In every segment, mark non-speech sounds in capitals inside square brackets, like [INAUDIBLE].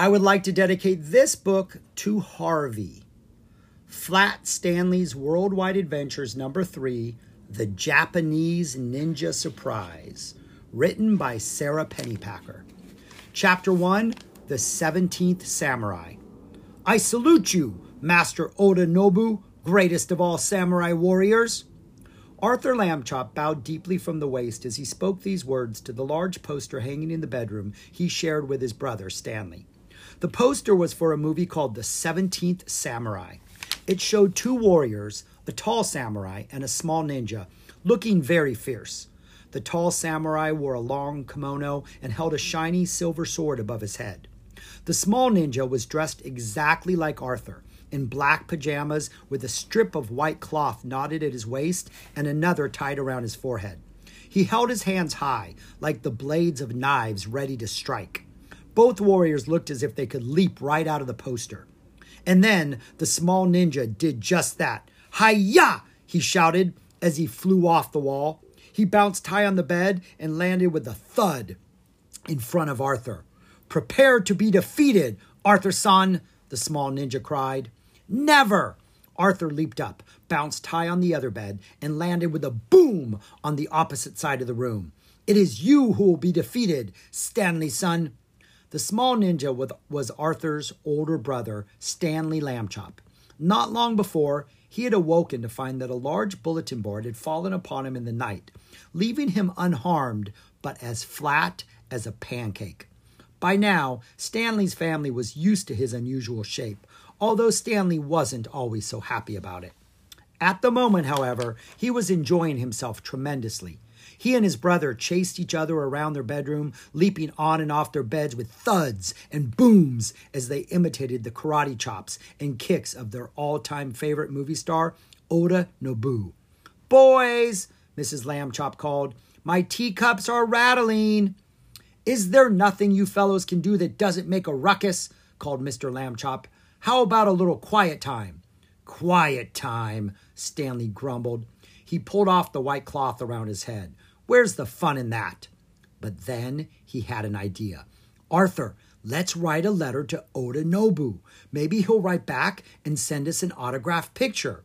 I would like to dedicate this book to Harvey. Flat Stanley's Worldwide Adventures, number three The Japanese Ninja Surprise, written by Sara Pennypacker. Chapter one The 17th Samurai. I salute you, Master Oda Nobu, greatest of all samurai warriors. Arthur Lambchop bowed deeply from the waist as he spoke these words to the large poster hanging in the bedroom he shared with his brother Stanley. The poster was for a movie called The 17th Samurai. It showed two warriors, a tall samurai and a small ninja, looking very fierce. The tall samurai wore a long kimono and held a shiny silver sword above his head. The small ninja was dressed exactly like Arthur, in black pajamas with a strip of white cloth knotted at his waist and another tied around his forehead. He held his hands high, like the blades of knives ready to strike. Both warriors looked as if they could leap right out of the poster. And then the small ninja did just that. Hi-ya! he shouted as he flew off the wall. He bounced high on the bed and landed with a thud in front of Arthur. Prepare to be defeated, Arthur son, the small ninja cried. Never! Arthur leaped up, bounced high on the other bed, and landed with a boom on the opposite side of the room. It is you who will be defeated, Stanley son. The small ninja was Arthur's older brother, Stanley Lambchop. Not long before, he had awoken to find that a large bulletin board had fallen upon him in the night, leaving him unharmed but as flat as a pancake. By now, Stanley's family was used to his unusual shape, although Stanley wasn't always so happy about it. At the moment, however, he was enjoying himself tremendously. He and his brother chased each other around their bedroom, leaping on and off their beds with thuds and booms as they imitated the karate chops and kicks of their all time favorite movie star, Oda Nobu. Boys, Mrs. Lambchop called, my teacups are rattling. Is there nothing you fellows can do that doesn't make a ruckus? called Mr. Lambchop. How about a little quiet time? Quiet time, Stanley grumbled. He pulled off the white cloth around his head. Where's the fun in that? But then he had an idea. Arthur, let's write a letter to Oda Nobu. Maybe he'll write back and send us an autographed picture.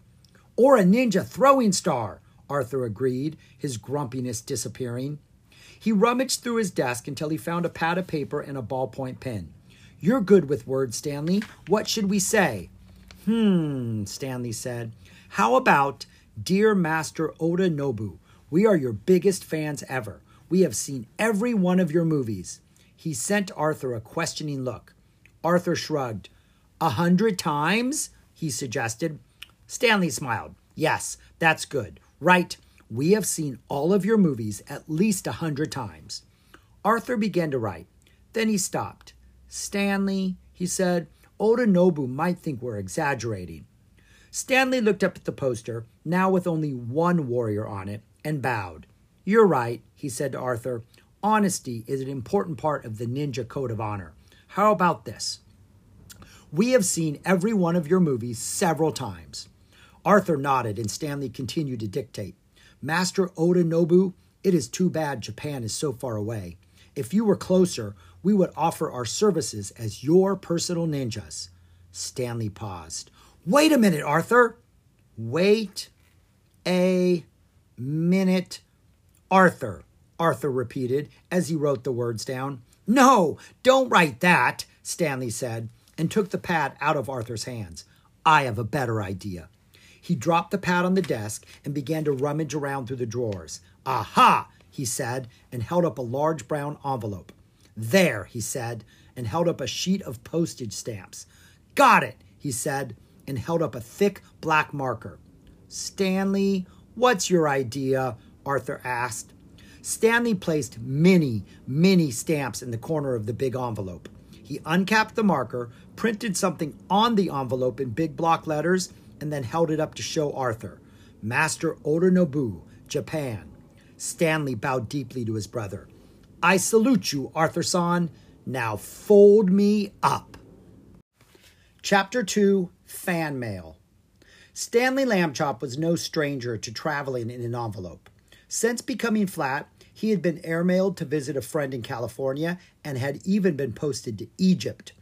Or a ninja throwing star, Arthur agreed, his grumpiness disappearing. He rummaged through his desk until he found a pad of paper and a ballpoint pen. You're good with words, Stanley. What should we say? Hmm, Stanley said. How about, Dear Master Oda Nobu, we are your biggest fans ever. We have seen every one of your movies. He sent Arthur a questioning look. Arthur shrugged. A hundred times? he suggested. Stanley smiled. Yes, that's good. Right. We have seen all of your movies at least a hundred times. Arthur began to write. Then he stopped. Stanley, he said, Oda Nobu might think we're exaggerating. Stanley looked up at the poster, now with only one warrior on it, and bowed. You're right, he said to Arthur. Honesty is an important part of the ninja code of honor. How about this? We have seen every one of your movies several times. Arthur nodded, and Stanley continued to dictate. Master Oda Nobu, it is too bad Japan is so far away. If you were closer, we would offer our services as your personal ninjas. Stanley paused. Wait a minute, Arthur. Wait a minute. Arthur, Arthur repeated as he wrote the words down. No, don't write that, Stanley said, and took the pad out of Arthur's hands. I have a better idea. He dropped the pad on the desk and began to rummage around through the drawers. Aha, he said, and held up a large brown envelope. There, he said, and held up a sheet of postage stamps. Got it, he said, and held up a thick black marker. Stanley, what's your idea? Arthur asked. Stanley placed many, many stamps in the corner of the big envelope. He uncapped the marker, printed something on the envelope in big block letters, and then held it up to show Arthur. Master Oda Nobu, Japan. Stanley bowed deeply to his brother. I salute you, Arthur San. Now fold me up. Chapter 2 Fan Mail Stanley Lambchop was no stranger to traveling in an envelope. Since becoming flat, he had been airmailed to visit a friend in California and had even been posted to Egypt.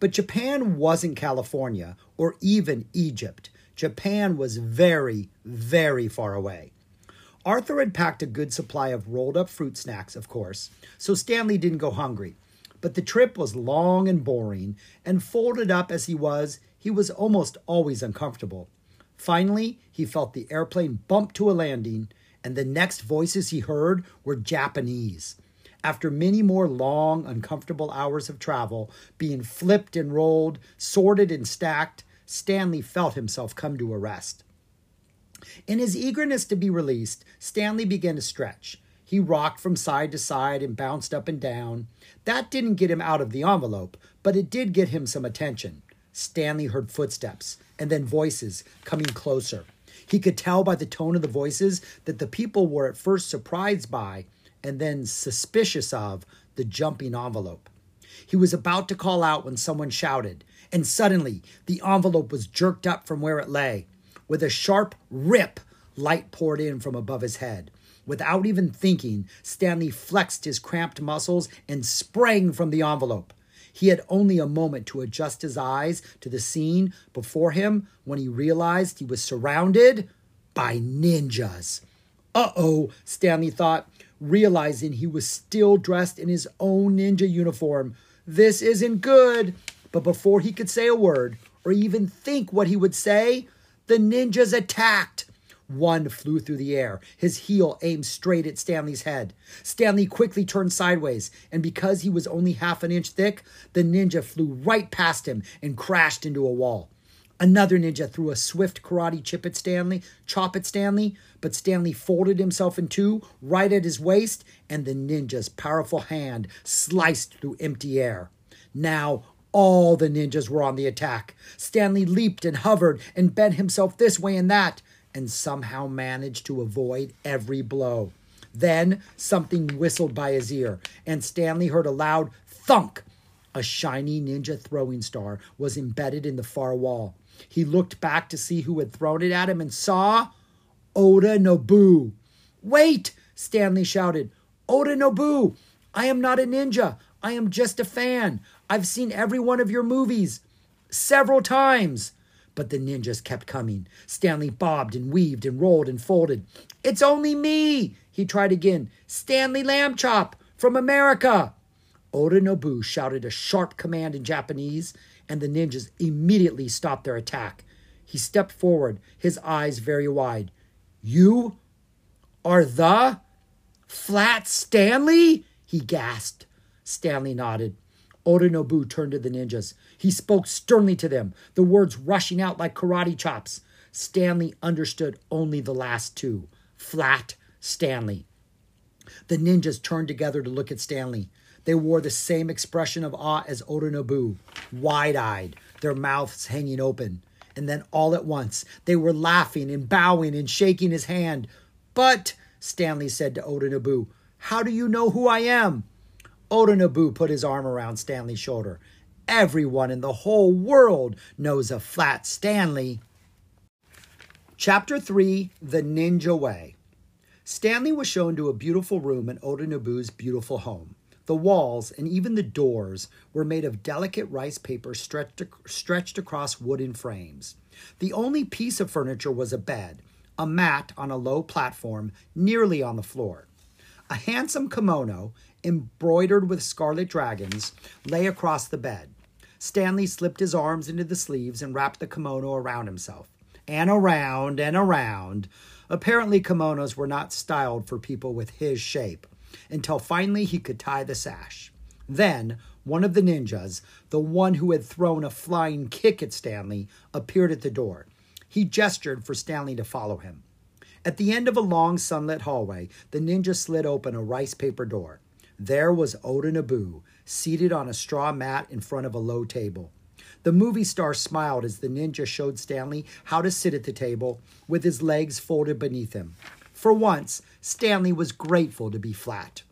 But Japan wasn't California or even Egypt. Japan was very, very far away. Arthur had packed a good supply of rolled up fruit snacks, of course, so Stanley didn't go hungry. But the trip was long and boring, and folded up as he was, he was almost always uncomfortable. Finally, he felt the airplane bump to a landing, and the next voices he heard were Japanese. After many more long, uncomfortable hours of travel, being flipped and rolled, sorted and stacked, Stanley felt himself come to a rest. In his eagerness to be released, Stanley began to stretch. He rocked from side to side and bounced up and down. That didn't get him out of the envelope, but it did get him some attention. Stanley heard footsteps and then voices coming closer. He could tell by the tone of the voices that the people were at first surprised by and then suspicious of the jumping envelope. He was about to call out when someone shouted, and suddenly the envelope was jerked up from where it lay. With a sharp rip, light poured in from above his head. Without even thinking, Stanley flexed his cramped muscles and sprang from the envelope. He had only a moment to adjust his eyes to the scene before him when he realized he was surrounded by ninjas. Uh oh, Stanley thought, realizing he was still dressed in his own ninja uniform. This isn't good. But before he could say a word or even think what he would say, the ninjas attacked. One flew through the air, his heel aimed straight at Stanley's head. Stanley quickly turned sideways, and because he was only half an inch thick, the ninja flew right past him and crashed into a wall. Another ninja threw a swift karate chip at Stanley, chop at Stanley, but Stanley folded himself in two right at his waist, and the ninja's powerful hand sliced through empty air. Now all the ninjas were on the attack. Stanley leaped and hovered and bent himself this way and that and somehow managed to avoid every blow. Then something whistled by his ear, and Stanley heard a loud thunk. A shiny ninja throwing star was embedded in the far wall. He looked back to see who had thrown it at him and saw Oda Nobu. Wait! Stanley shouted. Oda Nobu! I am not a ninja. I am just a fan. I've seen every one of your movies several times. But the ninjas kept coming. Stanley bobbed and weaved and rolled and folded. It's only me, he tried again. Stanley Lambchop from America. Oda Nobu shouted a sharp command in Japanese, and the ninjas immediately stopped their attack. He stepped forward, his eyes very wide. You are the Flat Stanley? he gasped. Stanley nodded. Oda Nobu turned to the ninjas. He spoke sternly to them, the words rushing out like karate chops. Stanley understood only the last two flat Stanley. The ninjas turned together to look at Stanley. They wore the same expression of awe as Oda Nobu, wide eyed, their mouths hanging open. And then all at once, they were laughing and bowing and shaking his hand. But, Stanley said to Oda Nobu, how do you know who I am? Oda Nobu put his arm around Stanley's shoulder. Everyone in the whole world knows a flat Stanley. Chapter 3 The Ninja Way. Stanley was shown to a beautiful room in Oda Nobu's beautiful home. The walls and even the doors were made of delicate rice paper stretched, stretched across wooden frames. The only piece of furniture was a bed, a mat on a low platform nearly on the floor. A handsome kimono embroidered with scarlet dragons, lay across the bed. Stanley slipped his arms into the sleeves and wrapped the kimono around himself. And around and around. Apparently, kimonos were not styled for people with his shape, until finally he could tie the sash. Then, one of the ninjas, the one who had thrown a flying kick at Stanley, appeared at the door. He gestured for Stanley to follow him. At the end of a long sunlit hallway, the ninja slid open a rice paper door. There was Oda Nobu, seated on a straw mat in front of a low table. The movie star smiled as the ninja showed Stanley how to sit at the table with his legs folded beneath him. For once, Stanley was grateful to be flat.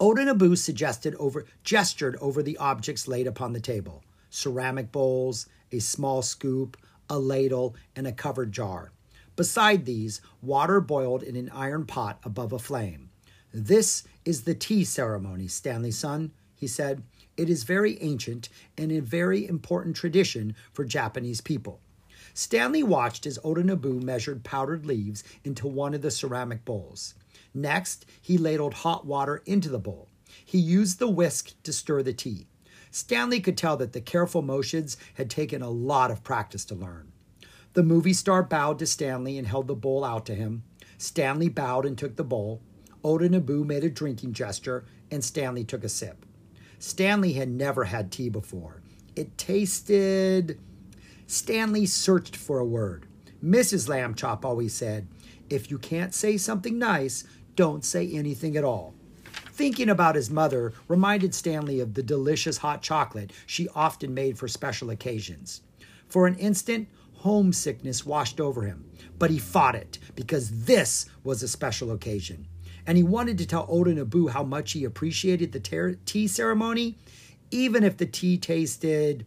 Oda Nobu suggested over, gestured over the objects laid upon the table ceramic bowls, a small scoop, a ladle, and a covered jar. Beside these, water boiled in an iron pot above a flame. This is the tea ceremony, Stanley son, he said. It is very ancient and a very important tradition for Japanese people. Stanley watched as Oda Nobu measured powdered leaves into one of the ceramic bowls. Next, he ladled hot water into the bowl. He used the whisk to stir the tea. Stanley could tell that the careful motions had taken a lot of practice to learn. The movie star bowed to Stanley and held the bowl out to him. Stanley bowed and took the bowl. Oda Nobu made a drinking gesture, and Stanley took a sip. Stanley had never had tea before. It tasted. Stanley searched for a word. Mrs. Lambchop always said, If you can't say something nice, don't say anything at all. Thinking about his mother reminded Stanley of the delicious hot chocolate she often made for special occasions. For an instant, homesickness washed over him, but he fought it because this was a special occasion. And he wanted to tell Oda Nobu how much he appreciated the tea ceremony, even if the tea tasted.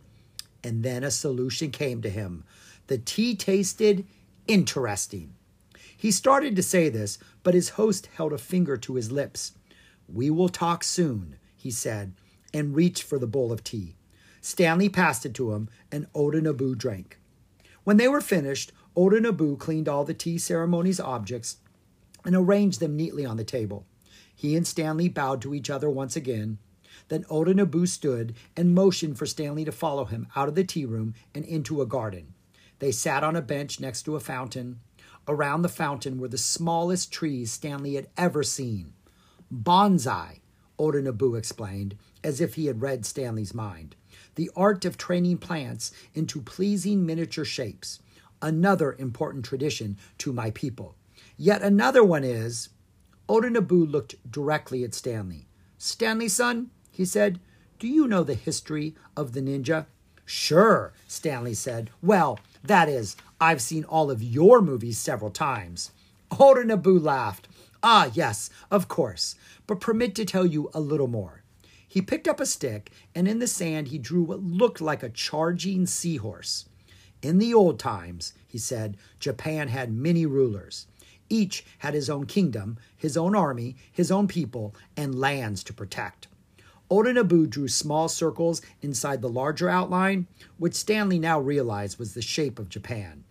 And then a solution came to him. The tea tasted interesting. He started to say this, but his host held a finger to his lips. We will talk soon, he said, and reached for the bowl of tea. Stanley passed it to him, and Oda Nobu drank. When they were finished, Oda Nobu cleaned all the tea ceremony's objects and arranged them neatly on the table. He and Stanley bowed to each other once again. Then Oda Nobu stood and motioned for Stanley to follow him out of the tea room and into a garden. They sat on a bench next to a fountain. Around the fountain were the smallest trees Stanley had ever seen. Bonsai, Oda Nobu explained, as if he had read Stanley's mind. The art of training plants into pleasing miniature shapes. Another important tradition to my people. Yet another one is. Oda Nobu looked directly at Stanley. Stanley, son, he said, do you know the history of the ninja? Sure, Stanley said. Well, that is, I've seen all of your movies several times. Oda Nobu laughed. Ah, yes, of course, but permit to tell you a little more. He picked up a stick, and in the sand he drew what looked like a charging seahorse. In the old times, he said, Japan had many rulers. Each had his own kingdom, his own army, his own people, and lands to protect. Oda Nobu drew small circles inside the larger outline, which Stanley now realized was the shape of Japan.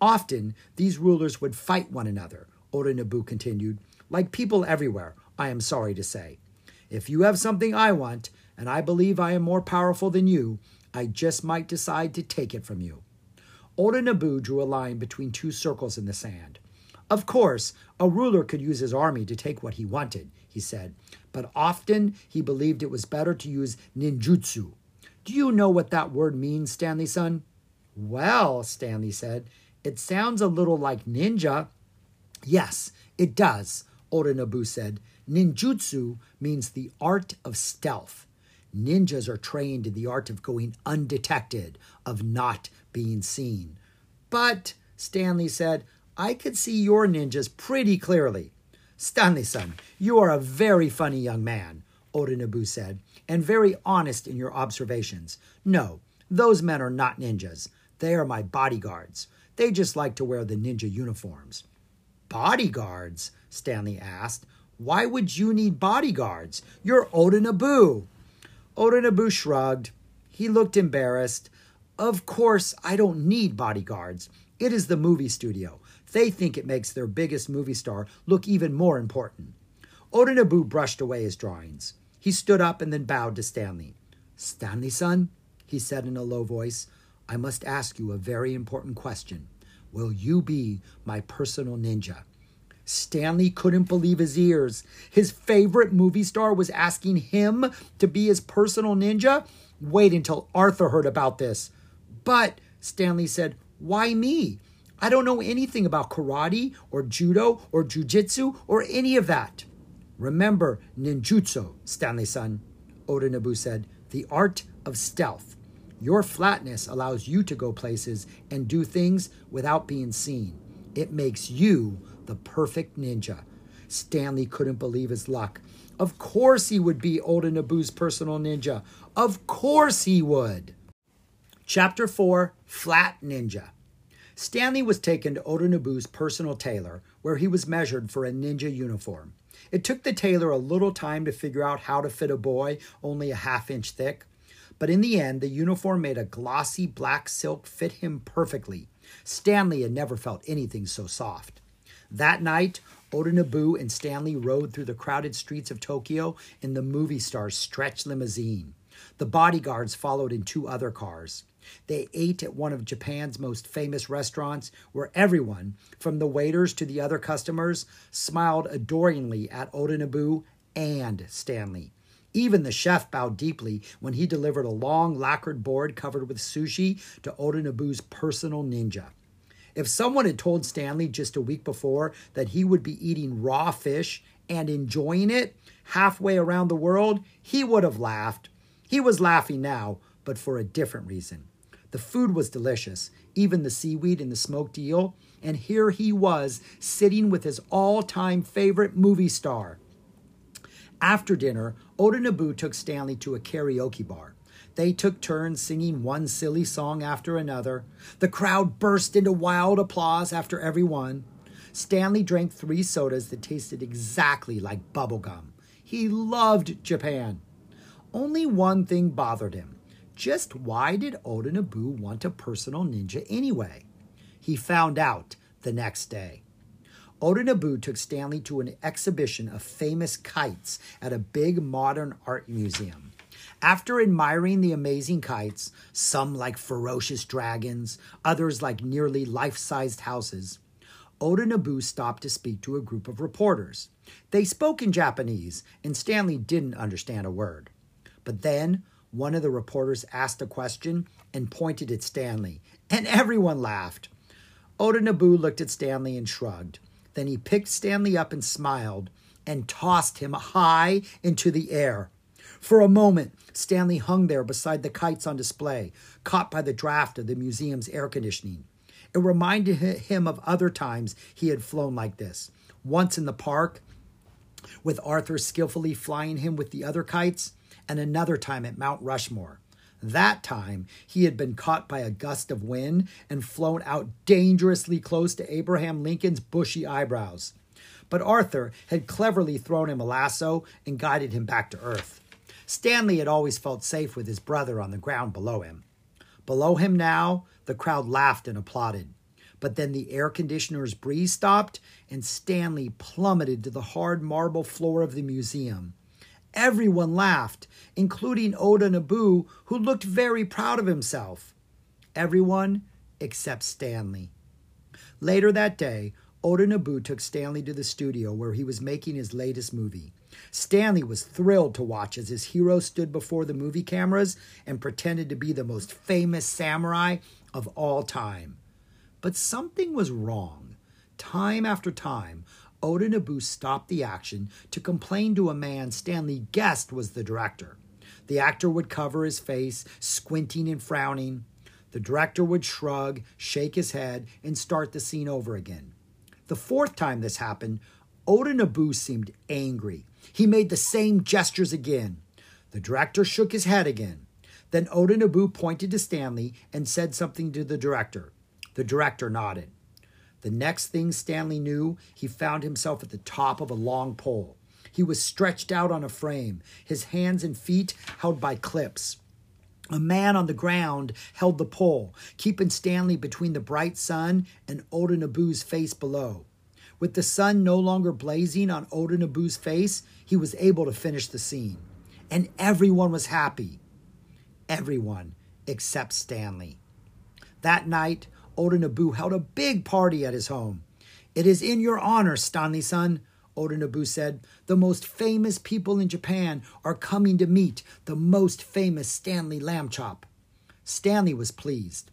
Often, these rulers would fight one another, Oda Nobu continued, like people everywhere, I am sorry to say. If you have something I want, and I believe I am more powerful than you, I just might decide to take it from you. Oda Nobu drew a line between two circles in the sand. Of course, a ruler could use his army to take what he wanted, he said, but often he believed it was better to use ninjutsu. Do you know what that word means, Stanley son? Well, Stanley said, it sounds a little like ninja. Yes, it does, Oda Nobu said. Ninjutsu means the art of stealth. Ninjas are trained in the art of going undetected, of not being seen. But, Stanley said, I could see your ninjas pretty clearly. Stanley son, you are a very funny young man, Oda Nobu said, and very honest in your observations. No, those men are not ninjas. They are my bodyguards. They just like to wear the ninja uniforms. Bodyguards? Stanley asked. Why would you need bodyguards? You're Oda Nobu. Oda Nobu shrugged. He looked embarrassed. Of course, I don't need bodyguards. It is the movie studio. They think it makes their biggest movie star look even more important. Oda Nobu brushed away his drawings. He stood up and then bowed to Stanley. Stanley, son, he said in a low voice, I must ask you a very important question. Will you be my personal ninja? Stanley couldn't believe his ears. His favorite movie star was asking him to be his personal ninja? Wait until Arthur heard about this. But, Stanley said, why me? I don't know anything about karate or judo or jujitsu or any of that. Remember ninjutsu, Stanley son, Oda Nobu said, the art of stealth. Your flatness allows you to go places and do things without being seen. It makes you the perfect ninja. Stanley couldn't believe his luck. Of course he would be Oda Nobu's personal ninja. Of course he would. Chapter 4 Flat Ninja. Stanley was taken to Oda Nobu's personal tailor, where he was measured for a ninja uniform. It took the tailor a little time to figure out how to fit a boy only a half inch thick, but in the end, the uniform made a glossy black silk fit him perfectly. Stanley had never felt anything so soft. That night, Oda Nobu and Stanley rode through the crowded streets of Tokyo in the movie star's stretch limousine. The bodyguards followed in two other cars. They ate at one of Japan's most famous restaurants, where everyone, from the waiters to the other customers, smiled adoringly at Oda and Stanley. Even the chef bowed deeply when he delivered a long lacquered board covered with sushi to Oda personal ninja. If someone had told Stanley just a week before that he would be eating raw fish and enjoying it halfway around the world, he would have laughed. He was laughing now, but for a different reason. The food was delicious, even the seaweed and the smoked eel. And here he was, sitting with his all time favorite movie star. After dinner, Oda Nobu took Stanley to a karaoke bar. They took turns singing one silly song after another. The crowd burst into wild applause after every one. Stanley drank three sodas that tasted exactly like bubblegum. He loved Japan. Only one thing bothered him. Just why did Oda Nobu want a personal ninja anyway? He found out the next day. Oda Nobu took Stanley to an exhibition of famous kites at a big modern art museum. After admiring the amazing kites, some like ferocious dragons, others like nearly life sized houses, Oda Nobu stopped to speak to a group of reporters. They spoke in Japanese, and Stanley didn't understand a word. But then one of the reporters asked a question and pointed at Stanley, and everyone laughed. Oda Nobu looked at Stanley and shrugged. Then he picked Stanley up and smiled and tossed him high into the air. For a moment, Stanley hung there beside the kites on display, caught by the draft of the museum's air conditioning. It reminded him of other times he had flown like this. Once in the park, with Arthur skillfully flying him with the other kites, and another time at Mount Rushmore. That time, he had been caught by a gust of wind and flown out dangerously close to Abraham Lincoln's bushy eyebrows. But Arthur had cleverly thrown him a lasso and guided him back to earth. Stanley had always felt safe with his brother on the ground below him. Below him now, the crowd laughed and applauded. But then the air conditioner's breeze stopped, and Stanley plummeted to the hard marble floor of the museum. Everyone laughed, including Oda Nobu, who looked very proud of himself. Everyone except Stanley. Later that day, Oda Nobu took Stanley to the studio where he was making his latest movie. Stanley was thrilled to watch as his hero stood before the movie cameras and pretended to be the most famous samurai of all time. But something was wrong. Time after time, Oda Nobu stopped the action to complain to a man Stanley guessed was the director. The actor would cover his face, squinting and frowning. The director would shrug, shake his head, and start the scene over again. The fourth time this happened, Oda Nobu seemed angry. He made the same gestures again. The director shook his head again. Then Oda Nobu pointed to Stanley and said something to the director. The director nodded. The next thing Stanley knew, he found himself at the top of a long pole. He was stretched out on a frame, his hands and feet held by clips. A man on the ground held the pole, keeping Stanley between the bright sun and Oda Nobu's face below. With the sun no longer blazing on Oda Nobu's face, he was able to finish the scene. And everyone was happy. Everyone except Stanley. That night, Oda Nobu held a big party at his home. It is in your honor, Stanley san, Oda Nobu said. The most famous people in Japan are coming to meet the most famous Stanley Lambchop. Stanley was pleased.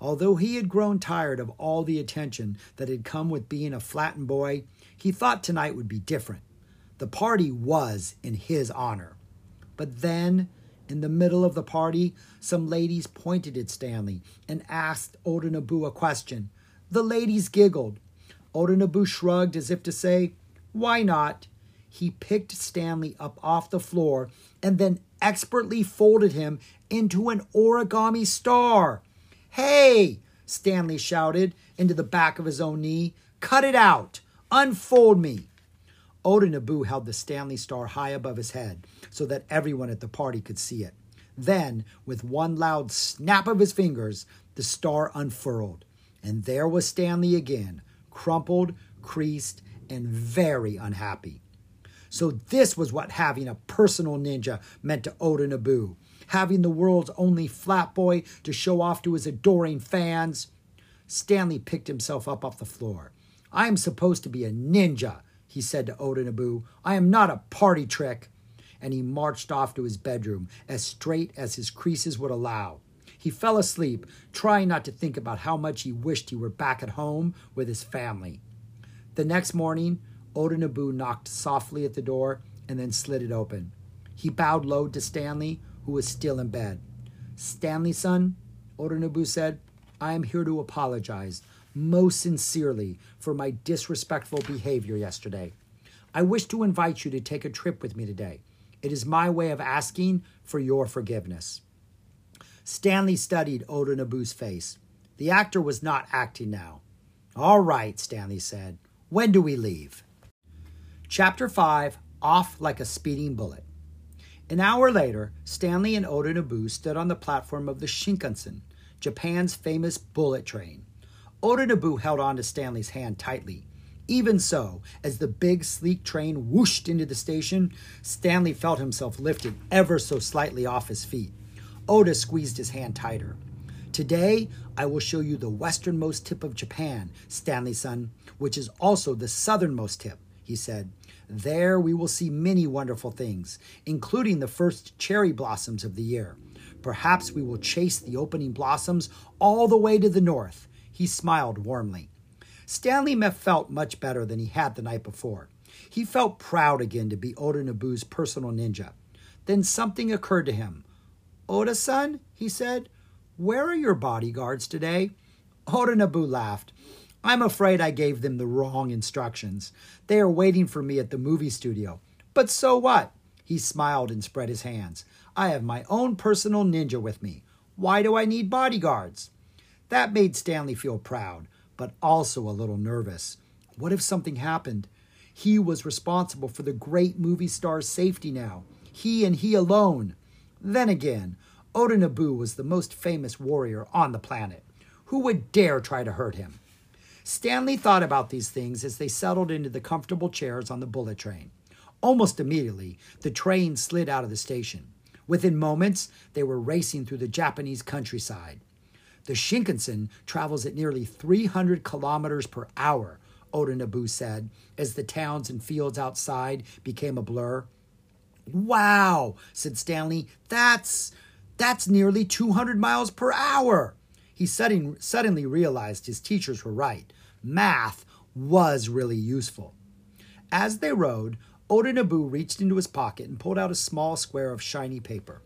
Although he had grown tired of all the attention that had come with being a flattened boy, he thought tonight would be different. The party was in his honor. But then in the middle of the party, some ladies pointed at Stanley and asked Oda a question. The ladies giggled. Oda shrugged as if to say, Why not? He picked Stanley up off the floor and then expertly folded him into an origami star. Hey, Stanley shouted into the back of his own knee. Cut it out! Unfold me! Oda Nobu held the Stanley Star high above his head so that everyone at the party could see it. Then, with one loud snap of his fingers, the star unfurled, and there was Stanley again, crumpled, creased, and very unhappy. So, this was what having a personal ninja meant to Oda Nobu. Having the world's only flat boy to show off to his adoring fans. Stanley picked himself up off the floor. I am supposed to be a ninja, he said to Oda Nobu. I am not a party trick. And he marched off to his bedroom as straight as his creases would allow. He fell asleep, trying not to think about how much he wished he were back at home with his family. The next morning, Oda knocked softly at the door and then slid it open. He bowed low to Stanley, who was still in bed. Stanley, son, Oda said, I am here to apologize most sincerely for my disrespectful behavior yesterday. I wish to invite you to take a trip with me today. It is my way of asking for your forgiveness. Stanley studied Oda Nobu's face. The actor was not acting now. All right, Stanley said. When do we leave? Chapter 5 Off Like a Speeding Bullet. An hour later, Stanley and Oda Nobu stood on the platform of the Shinkansen, Japan's famous bullet train. Oda Nobu held on to Stanley's hand tightly. Even so, as the big, sleek train whooshed into the station, Stanley felt himself lifted ever so slightly off his feet. Oda squeezed his hand tighter. Today, I will show you the westernmost tip of Japan, Stanley son, which is also the southernmost tip, he said. There we will see many wonderful things, including the first cherry blossoms of the year. Perhaps we will chase the opening blossoms all the way to the north. He smiled warmly. Stanley felt much better than he had the night before. He felt proud again to be Oda Nobu's personal ninja. Then something occurred to him. Oda san, he said, where are your bodyguards today? Oda Nobu laughed. I'm afraid I gave them the wrong instructions. They are waiting for me at the movie studio. But so what? He smiled and spread his hands. I have my own personal ninja with me. Why do I need bodyguards? That made Stanley feel proud, but also a little nervous. What if something happened? He was responsible for the great movie star's safety now. He and he alone. Then again, Oda Nobu was the most famous warrior on the planet. Who would dare try to hurt him? Stanley thought about these things as they settled into the comfortable chairs on the bullet train. Almost immediately, the train slid out of the station. Within moments, they were racing through the Japanese countryside. The Shinkansen travels at nearly 300 kilometers per hour, Oda Nobu said, as the towns and fields outside became a blur. Wow, said Stanley. That's that's nearly 200 miles per hour. He sudden, suddenly realized his teachers were right. Math was really useful. As they rode, Oda Nobu reached into his pocket and pulled out a small square of shiny paper.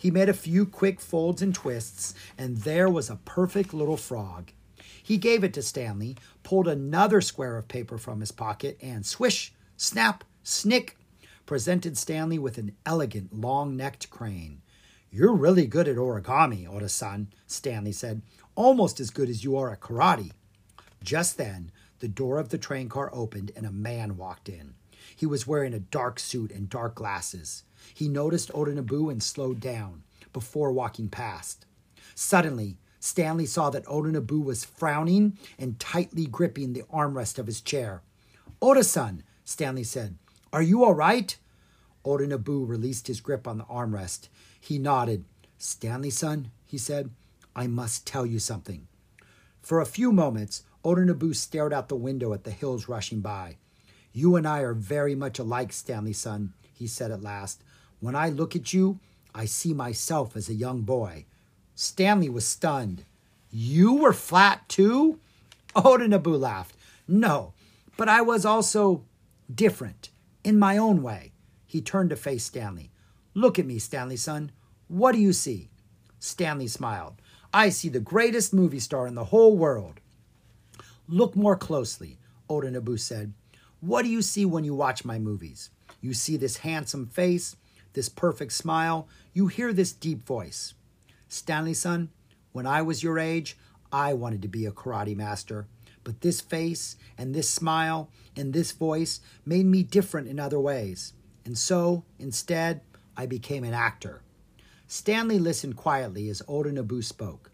He made a few quick folds and twists, and there was a perfect little frog. He gave it to Stanley, pulled another square of paper from his pocket, and swish, snap, snick, presented Stanley with an elegant, long necked crane. You're really good at origami, Oda san, Stanley said. Almost as good as you are at karate. Just then, the door of the train car opened and a man walked in. He was wearing a dark suit and dark glasses. He noticed Oda Nobu and slowed down before walking past. Suddenly, Stanley saw that Oda Nobu was frowning and tightly gripping the armrest of his chair. Oda san, Stanley said, are you all right? Oda Nobu released his grip on the armrest. He nodded. Stanley, son, he said, I must tell you something. For a few moments, Oda Nobu stared out the window at the hills rushing by. You and I are very much alike, Stanley, son, he said at last. When I look at you, I see myself as a young boy. Stanley was stunned. You were flat too? Oda Nobu laughed. No, but I was also different in my own way. He turned to face Stanley. Look at me, Stanley, son. What do you see? Stanley smiled. I see the greatest movie star in the whole world. Look more closely, Oda said. What do you see when you watch my movies? You see this handsome face, this perfect smile, you hear this deep voice. Stanley, son, when I was your age, I wanted to be a karate master, but this face and this smile and this voice made me different in other ways. And so, instead, I became an actor. Stanley listened quietly as Oda Nobu spoke.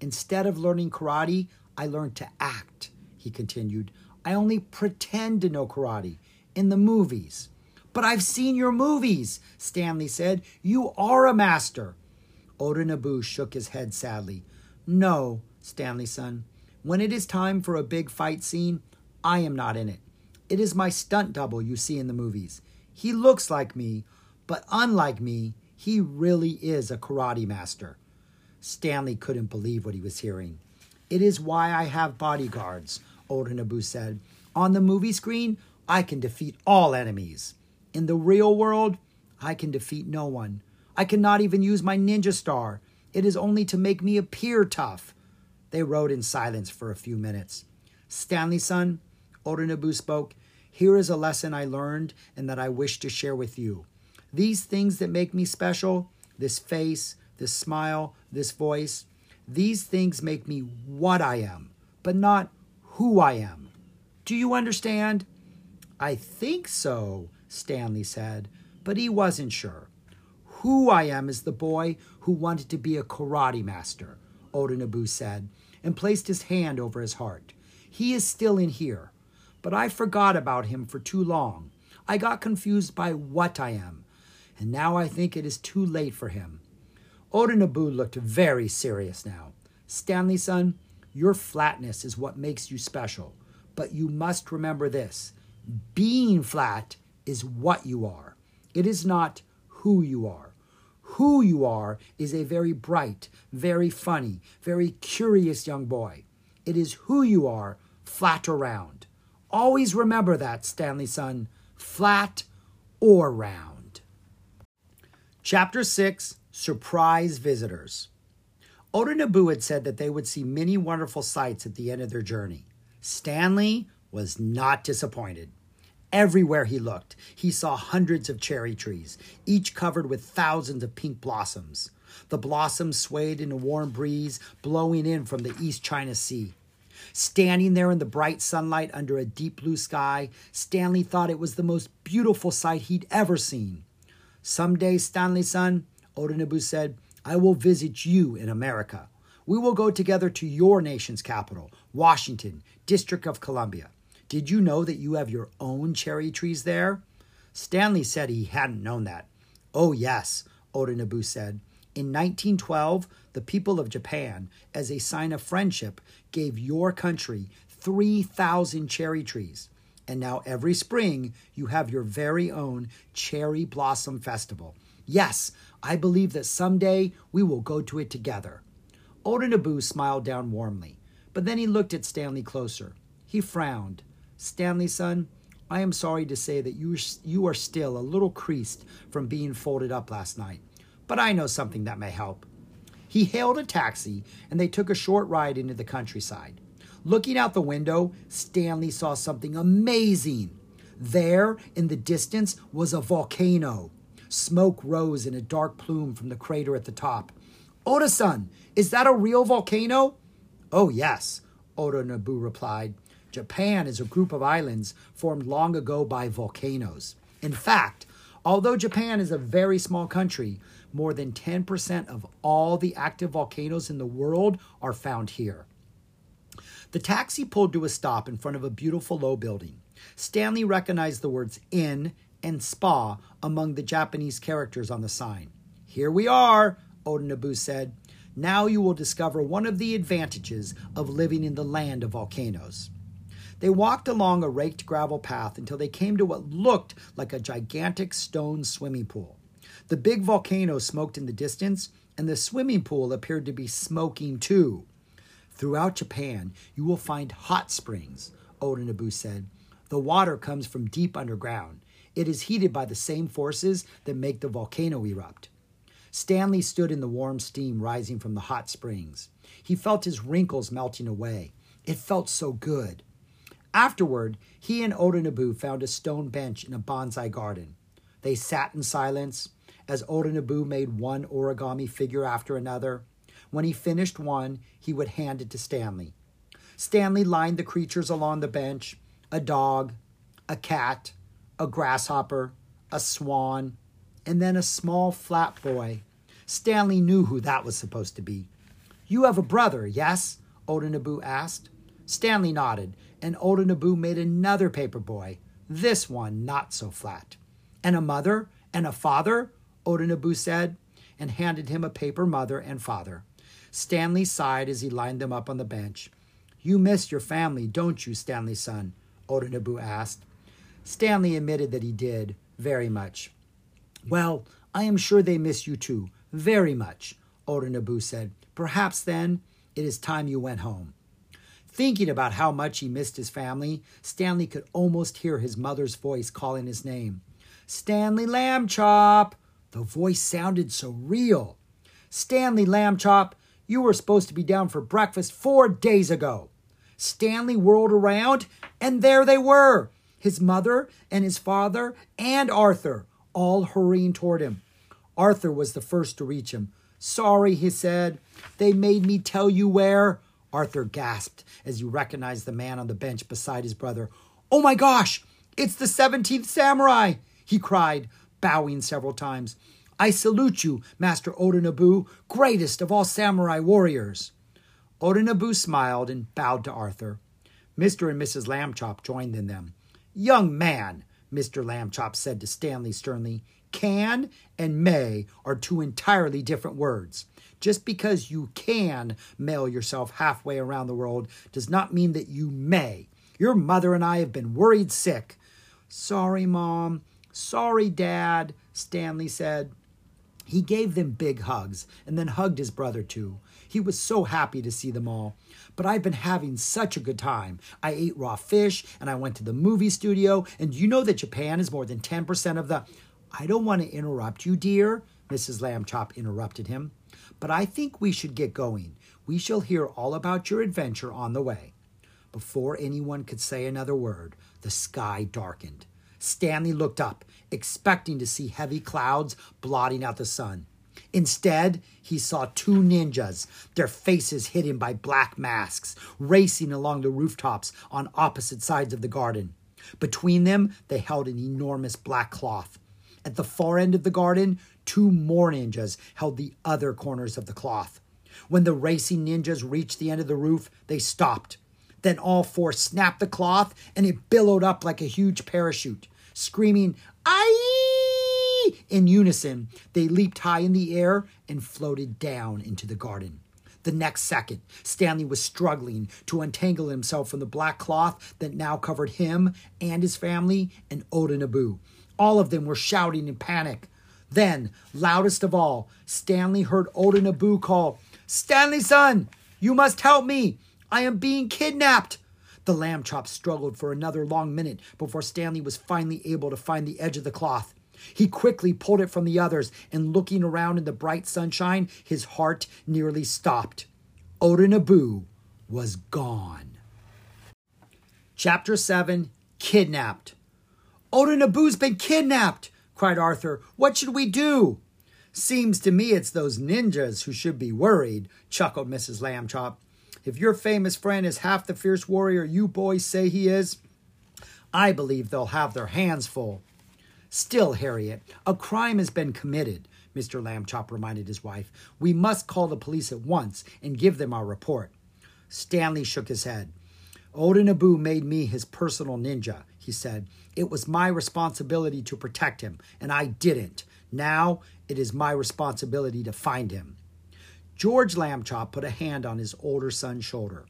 Instead of learning karate, I learned to act, he continued. I only pretend to know karate in the movies. But I've seen your movies, Stanley said. You are a master. Oda shook his head sadly. No, Stanley son. When it is time for a big fight scene, I am not in it. It is my stunt double you see in the movies. He looks like me, but unlike me, he really is a karate master. Stanley couldn't believe what he was hearing. It is why I have bodyguards, Oda said. On the movie screen, I can defeat all enemies. In the real world, I can defeat no one. I cannot even use my ninja star. It is only to make me appear tough. They rode in silence for a few minutes. Stanley, son, Oda Nobu spoke, here is a lesson I learned and that I wish to share with you. These things that make me special, this face, this smile, this voice, these things make me what I am, but not who I am. Do you understand? I think so, Stanley said, but he wasn't sure. Who I am is the boy who wanted to be a karate master, Oda said, and placed his hand over his heart. He is still in here, but I forgot about him for too long. I got confused by what I am, and now I think it is too late for him. Oda looked very serious now. Stanley, son, your flatness is what makes you special, but you must remember this being flat is what you are. It is not who you are. Who you are is a very bright, very funny, very curious young boy. It is who you are, flat or round. Always remember that, Stanley son, flat or round. Chapter 6 Surprise Visitors. Oda Nobu had said that they would see many wonderful sights at the end of their journey. Stanley was not disappointed. Everywhere he looked, he saw hundreds of cherry trees, each covered with thousands of pink blossoms. The blossoms swayed in a warm breeze blowing in from the East China Sea. Standing there in the bright sunlight under a deep blue sky, Stanley thought it was the most beautiful sight he'd ever seen. Someday, Stanley son, Oda Nobu said, I will visit you in America. We will go together to your nation's capital, Washington, District of Columbia. Did you know that you have your own cherry trees there? Stanley said he hadn't known that. Oh, yes, Oda said. In 1912, the people of Japan, as a sign of friendship, gave your country 3,000 cherry trees. And now every spring, you have your very own Cherry Blossom Festival. Yes, I believe that someday we will go to it together. Oda smiled down warmly, but then he looked at Stanley closer. He frowned. Stanley, son, I am sorry to say that you, you are still a little creased from being folded up last night, but I know something that may help. He hailed a taxi and they took a short ride into the countryside. Looking out the window, Stanley saw something amazing. There, in the distance, was a volcano. Smoke rose in a dark plume from the crater at the top. Oda-san, is that a real volcano? Oh, yes, Oda Nobu replied. Japan is a group of islands formed long ago by volcanoes. In fact, although Japan is a very small country, more than 10% of all the active volcanoes in the world are found here. The taxi pulled to a stop in front of a beautiful low building. Stanley recognized the words inn and spa among the Japanese characters on the sign. Here we are, Oda said. Now you will discover one of the advantages of living in the land of volcanoes. They walked along a raked gravel path until they came to what looked like a gigantic stone swimming pool. The big volcano smoked in the distance, and the swimming pool appeared to be smoking too. Throughout Japan, you will find hot springs, Oda said. The water comes from deep underground. It is heated by the same forces that make the volcano erupt. Stanley stood in the warm steam rising from the hot springs. He felt his wrinkles melting away. It felt so good. Afterward, he and Oda found a stone bench in a bonsai garden. They sat in silence as Oda made one origami figure after another. When he finished one, he would hand it to Stanley. Stanley lined the creatures along the bench a dog, a cat, a grasshopper, a swan, and then a small flat boy. Stanley knew who that was supposed to be. You have a brother, yes? Oda asked. Stanley nodded, and Oda made another paper boy, this one not so flat. And a mother and a father? Oda said, and handed him a paper mother and father. Stanley sighed as he lined them up on the bench. You miss your family, don't you, Stanley son? Oda asked. Stanley admitted that he did, very much. Well, I am sure they miss you too, very much, Oda said. Perhaps then it is time you went home. Thinking about how much he missed his family, Stanley could almost hear his mother's voice calling his name. Stanley Lambchop! The voice sounded so real. Stanley Lambchop, you were supposed to be down for breakfast four days ago. Stanley whirled around, and there they were his mother and his father and Arthur, all hurrying toward him. Arthur was the first to reach him. Sorry, he said. They made me tell you where. Arthur gasped as he recognized the man on the bench beside his brother. Oh my gosh, it's the 17th samurai, he cried, bowing several times. I salute you, Master Oda greatest of all samurai warriors. Oda smiled and bowed to Arthur. Mr. and Mrs. Lambchop joined in them. Young man, Mr. Lambchop said to Stanley sternly, can and may are two entirely different words. Just because you can mail yourself halfway around the world does not mean that you may. Your mother and I have been worried sick. Sorry, Mom. Sorry, Dad, Stanley said. He gave them big hugs and then hugged his brother too. He was so happy to see them all. But I've been having such a good time. I ate raw fish and I went to the movie studio. And you know that Japan is more than 10% of the. I don't want to interrupt you, dear, Mrs. Lambchop interrupted him. But I think we should get going. We shall hear all about your adventure on the way. Before anyone could say another word, the sky darkened. Stanley looked up, expecting to see heavy clouds blotting out the sun. Instead, he saw two ninjas, their faces hidden by black masks, racing along the rooftops on opposite sides of the garden. Between them, they held an enormous black cloth. At the far end of the garden, two more ninjas held the other corners of the cloth. When the racing ninjas reached the end of the roof, they stopped. Then all four snapped the cloth and it billowed up like a huge parachute. Screaming, Aye! In unison, they leaped high in the air and floated down into the garden. The next second, Stanley was struggling to untangle himself from the black cloth that now covered him and his family and Oda Nobu. All of them were shouting in panic. Then, loudest of all, Stanley heard Nobu call, Stanley son, you must help me. I am being kidnapped. The Lambchop struggled for another long minute before Stanley was finally able to find the edge of the cloth. He quickly pulled it from the others, and looking around in the bright sunshine, his heart nearly stopped. Oda Nobu was gone. Chapter 7 Kidnapped. Oda Nobu's been kidnapped, cried Arthur. What should we do? Seems to me it's those ninjas who should be worried, chuckled Mrs. Lambchop. If your famous friend is half the fierce warrior you boys say he is, I believe they'll have their hands full. Still, Harriet, a crime has been committed, Mr. Lambchop reminded his wife. We must call the police at once and give them our report. Stanley shook his head. Oda Nobu made me his personal ninja, he said. It was my responsibility to protect him, and I didn't. Now it is my responsibility to find him. George Lambchop put a hand on his older son's shoulder.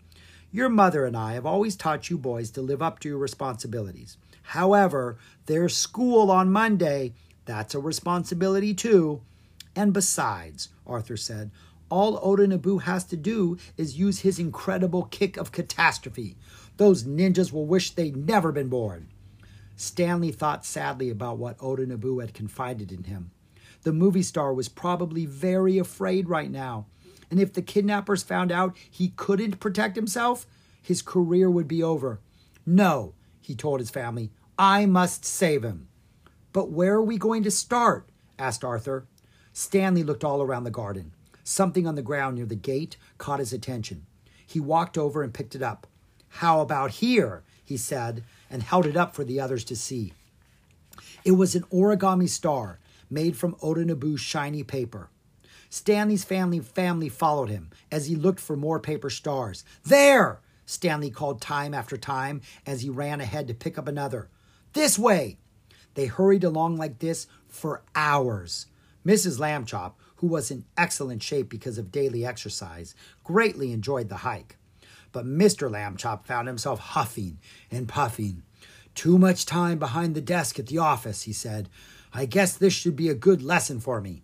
Your mother and I have always taught you boys to live up to your responsibilities. However, there's school on Monday. That's a responsibility too. And besides, Arthur said, all Oda has to do is use his incredible kick of catastrophe. Those ninjas will wish they'd never been born. Stanley thought sadly about what Oda Nobu had confided in him. The movie star was probably very afraid right now. And if the kidnappers found out he couldn't protect himself, his career would be over. No, he told his family, I must save him. But where are we going to start? asked Arthur. Stanley looked all around the garden. Something on the ground near the gate caught his attention. He walked over and picked it up. How about here? he said, and held it up for the others to see. It was an origami star made from Oda Nobu's shiny paper. Stanley's family family followed him as he looked for more paper stars. There! Stanley called time after time as he ran ahead to pick up another. This way! They hurried along like this for hours. Mrs. Lambchop, who was in excellent shape because of daily exercise, greatly enjoyed the hike. But Mr. Lambchop found himself huffing and puffing. Too much time behind the desk at the office, he said. I guess this should be a good lesson for me.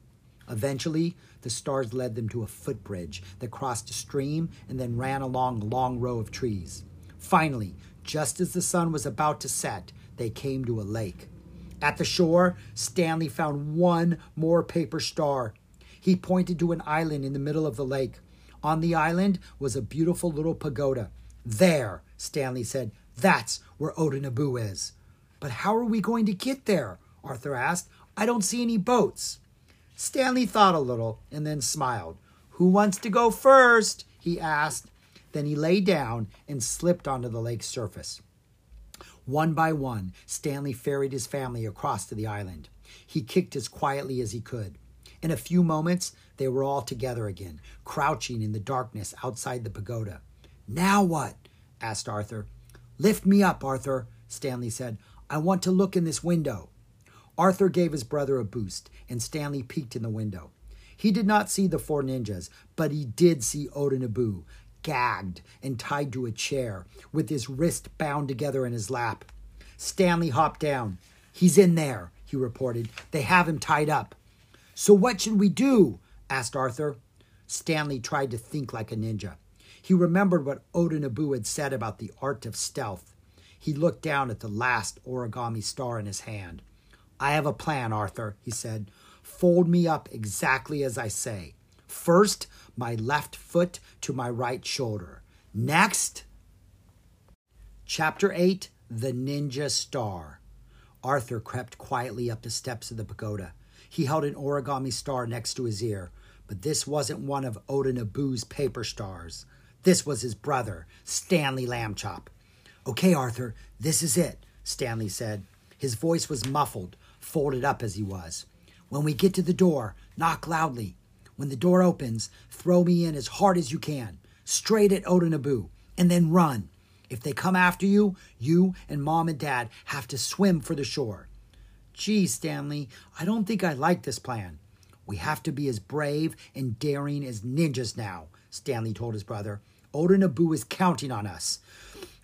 Eventually, the stars led them to a footbridge that crossed a stream and then ran along a long row of trees. Finally, just as the sun was about to set, they came to a lake. At the shore, Stanley found one more paper star. He pointed to an island in the middle of the lake. On the island was a beautiful little pagoda. There, Stanley said, that's where Oda Nobu is. But how are we going to get there? Arthur asked. I don't see any boats. Stanley thought a little and then smiled. Who wants to go first? he asked. Then he lay down and slipped onto the lake's surface. One by one, Stanley ferried his family across to the island. He kicked as quietly as he could. In a few moments, they were all together again, crouching in the darkness outside the pagoda. Now what? asked Arthur. Lift me up, Arthur, Stanley said. I want to look in this window. Arthur gave his brother a boost, and Stanley peeked in the window. He did not see the four ninjas, but he did see Oda Nobu, gagged and tied to a chair, with his wrist bound together in his lap. Stanley hopped down. He's in there, he reported. They have him tied up. So what should we do? Asked Arthur. Stanley tried to think like a ninja. He remembered what Oda Nobu had said about the art of stealth. He looked down at the last origami star in his hand. I have a plan, Arthur, he said. Fold me up exactly as I say. First, my left foot to my right shoulder. Next, Chapter 8 The Ninja Star. Arthur crept quietly up the steps of the pagoda. He held an origami star next to his ear, but this wasn't one of Oda Nobu's paper stars. This was his brother, Stanley Lambchop. Okay, Arthur, this is it, Stanley said. His voice was muffled, folded up as he was. When we get to the door, knock loudly. When the door opens, throw me in as hard as you can, straight at Oda Nobu, and then run. If they come after you, you and mom and dad have to swim for the shore. Gee, Stanley, I don't think I like this plan. We have to be as brave and daring as ninjas now, Stanley told his brother. Oda Nobu is counting on us.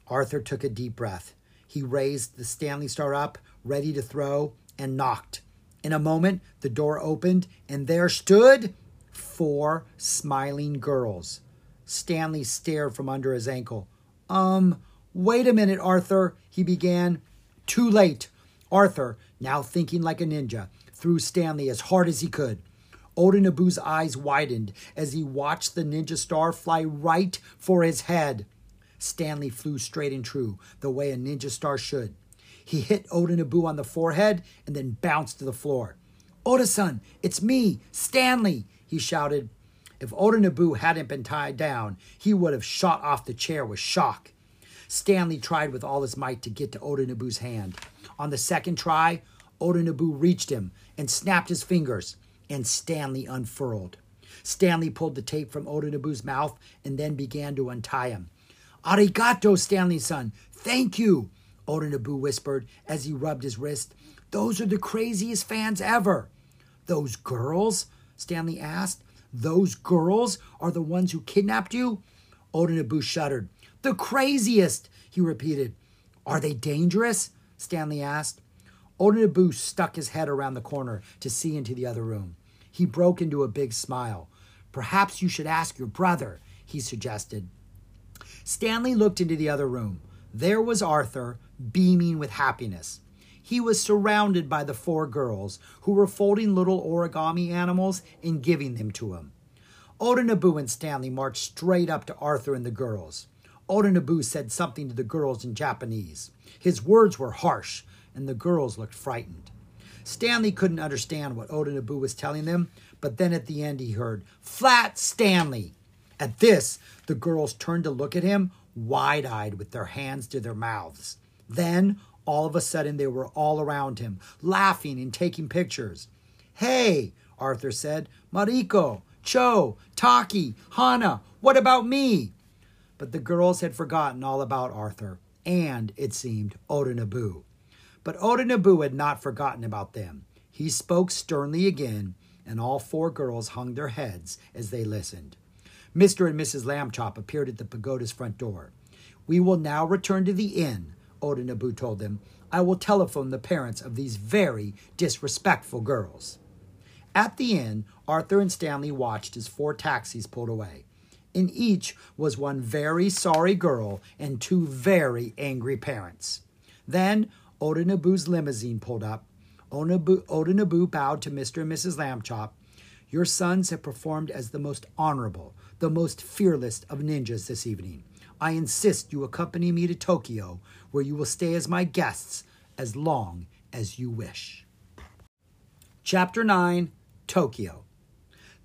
Arthur took a deep breath. He raised the Stanley Star up, ready to throw, and knocked. In a moment, the door opened, and there stood four smiling girls. Stanley stared from under his ankle. Um, wait a minute, Arthur, he began. Too late. Arthur, now thinking like a ninja, threw Stanley as hard as he could. Oda Nobu's eyes widened as he watched the ninja star fly right for his head. Stanley flew straight and true, the way a ninja star should. He hit Oda Nobu on the forehead and then bounced to the floor. Oda-san, it's me, Stanley, he shouted. If Oda Nobu hadn't been tied down, he would have shot off the chair with shock. Stanley tried with all his might to get to Oda Nobu's hand. On the second try, Oda Nobu reached him and snapped his fingers, and Stanley unfurled. Stanley pulled the tape from Oda Nobu's mouth and then began to untie him. Arigato, Stanley son. Thank you, Oda Nobu whispered as he rubbed his wrist. Those are the craziest fans ever. Those girls? Stanley asked. Those girls are the ones who kidnapped you? Oda Nobu shuddered. The craziest, he repeated. Are they dangerous? Stanley asked. Oda Nobu stuck his head around the corner to see into the other room. He broke into a big smile. Perhaps you should ask your brother, he suggested. Stanley looked into the other room. There was Arthur, beaming with happiness. He was surrounded by the four girls, who were folding little origami animals and giving them to him. Oda Nobu and Stanley marched straight up to Arthur and the girls. Oda Nobu said something to the girls in Japanese. His words were harsh, and the girls looked frightened. Stanley couldn't understand what Oda Nobu was telling them, But then at the end, he heard, Flat Stanley. At this, the girls turned to look at him, wide eyed, with their hands to their mouths. Then, all of a sudden, they were all around him, laughing and taking pictures. Hey, Arthur said, Mariko, Cho, Taki, Hana, what about me? But the girls had forgotten all about Arthur and, it seemed, Oda Nobu. But Oda Nobu had not forgotten about them. He spoke sternly again, and all four girls hung their heads as they listened. Mr. and Mrs. Lambchop appeared at the pagoda's front door. We will now return to the inn, Oda Nobu told them. I will telephone the parents of these very disrespectful girls. At the inn, Arthur and Stanley watched as four taxis pulled away. In each was one very sorry girl and two very angry parents. Then Oda limousine pulled up. Oda Nobu bowed to Mr. and Mrs. Lambchop. Your sons have performed as the most honorable, the most fearless of ninjas this evening. I insist you accompany me to Tokyo, where you will stay as my guests as long as you wish. Chapter 9 Tokyo.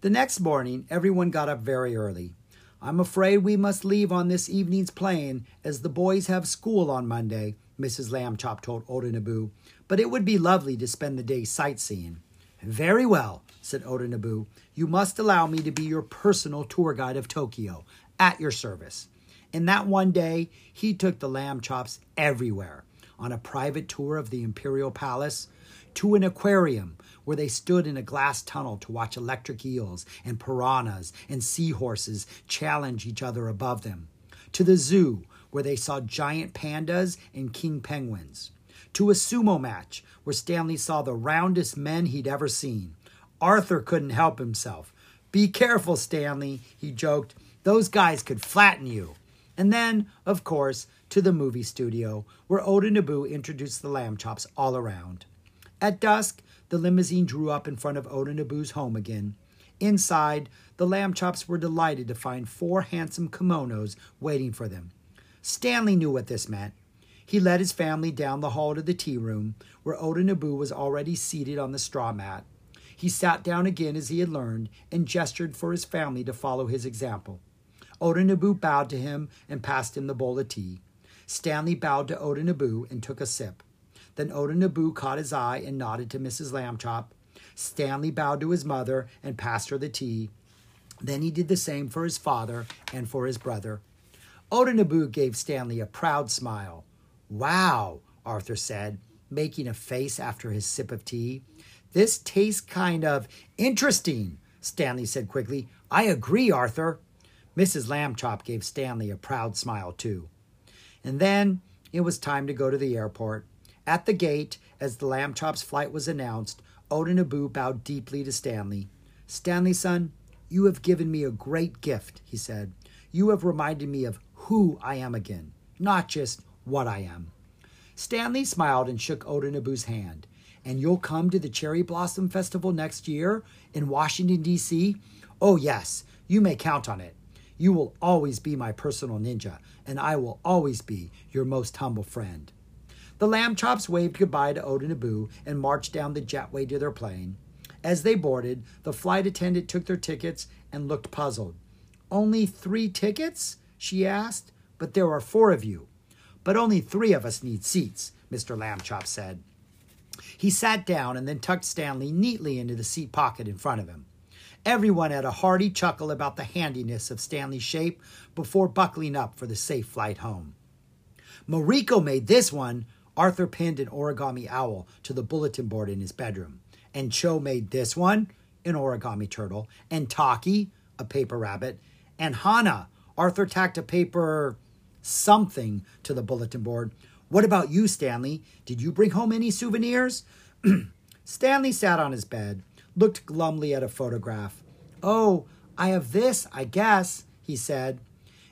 The next morning, everyone got up very early. I'm afraid we must leave on this evening's plane, as the boys have school on Monday, Mrs. Lambchop told Oda Nobu, but it would be lovely to spend the day sightseeing. Very well, said Oda Nobu. You must allow me to be your personal tour guide of Tokyo, at your service. In that one day, he took the Lambchops everywhere on a private tour of the Imperial Palace, to an aquarium where they stood in a glass tunnel to watch electric eels and piranhas and seahorses challenge each other above them, to the zoo where they saw giant pandas and king penguins, to a sumo match where Stanley saw the roundest men he'd ever seen. Arthur couldn't help himself. Be careful, Stanley, he joked. Those guys could flatten you. And then, of course, to the movie studio, where Oda Nobu introduced the Lambchops all around. At dusk, the limousine drew up in front of Oda Nobu's home again. Inside, the Lambchops were delighted to find four handsome kimonos waiting for them. Stanley knew what this meant. He led his family down the hall to the tea room, where Oda Nobu was already seated on the straw mat. He sat down again as he had learned and gestured for his family to follow his example. Oda Nobu bowed to him and passed him the bowl of tea. Stanley bowed to Oda Nobu and took a sip. Then Oda Nobu caught his eye and nodded to Mrs. Lambchop. Stanley bowed to his mother and passed her the tea. Then he did the same for his father and for his brother. Oda gave Stanley a proud smile. Wow, Arthur said, making a face after his sip of tea. This tastes kind of interesting, Stanley said quickly. I agree, Arthur. Mrs. Lambchop gave Stanley a proud smile, too. And then it was time to go to the airport. At the gate, as the Lambchop's flight was announced, Oda bowed deeply to Stanley. Stanley, son, you have given me a great gift, he said. You have reminded me of who I am again, not just what I am. Stanley smiled and shook Oda Nobu's hand. And you'll come to the Cherry Blossom Festival next year in Washington, D.C.? Oh, yes, you may count on it. You will always be my personal ninja, and I will always be your most humble friend. The Lambchops waved goodbye to Oda Nobu and marched down the jetway to their plane. As they boarded, the flight attendant took their tickets and looked puzzled. Only three tickets? She asked. But there are four of you. But only three of us need seats, Mr. Lambchop said. He sat down and then tucked Stanley neatly into the seat pocket in front of him. Everyone had a hearty chuckle about the handiness of Stanley's shape before buckling up for the safe flight home. Mariko made this one, Arthur pinned an origami owl to the bulletin board in his bedroom. And Cho made this one, an origami turtle. And Taki, a paper rabbit. And Hana, Arthur tacked a paper something to the bulletin board. What about you, Stanley? Did you bring home any souvenirs? [CLEARS THROAT] Stanley sat on his bed, looked glumly at a photograph. Oh, I have this, I guess, he said.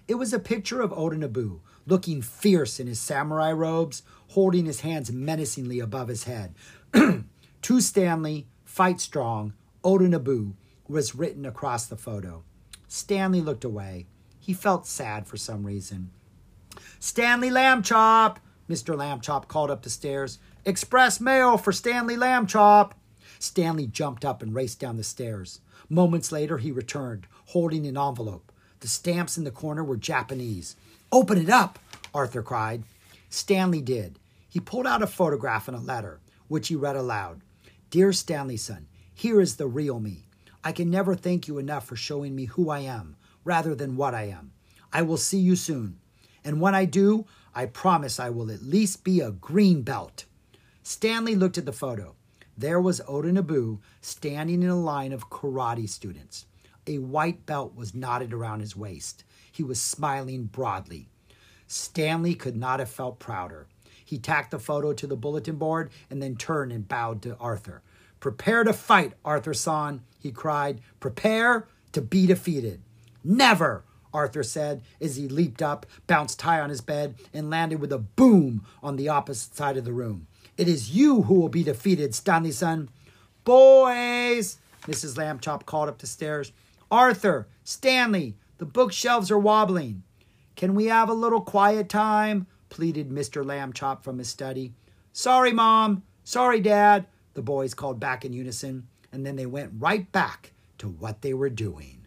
It was a picture of Oda looking fierce in his samurai robes, holding his hands menacingly above his head. [CLEARS THROAT] to Stanley, fight strong, Oda was written across the photo. Stanley looked away. He felt sad for some reason. Stanley Lambchop, Mr. Lambchop called up the stairs. Express mail for Stanley Lambchop. Stanley jumped up and raced down the stairs. Moments later, he returned, holding an envelope. The stamps in the corner were Japanese. Open it up, Arthur cried. Stanley did. He pulled out a photograph and a letter, which he read aloud. Dear Stanley, son, here is the real me. I can never thank you enough for showing me who I am rather than what I am. I will see you soon. And when I do, I promise I will at least be a green belt. Stanley looked at the photo. There was Oda Nobu standing in a line of karate students. A white belt was knotted around his waist. He was smiling broadly. Stanley could not have felt prouder. He tacked the photo to the bulletin board and then turned and bowed to Arthur. Prepare to fight, Arthur San, he cried. Prepare to be defeated. Never, Arthur said as he leaped up, bounced high on his bed, and landed with a boom on the opposite side of the room. It is you who will be defeated, Stanley son. Boys, Mrs. Lambchop called up the stairs. Arthur, Stanley, the bookshelves are wobbling. Can we have a little quiet time? pleaded Mr. Lambchop from his study. Sorry, Mom. Sorry, Dad, the boys called back in unison, and then they went right back to what they were doing.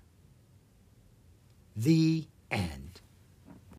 The end.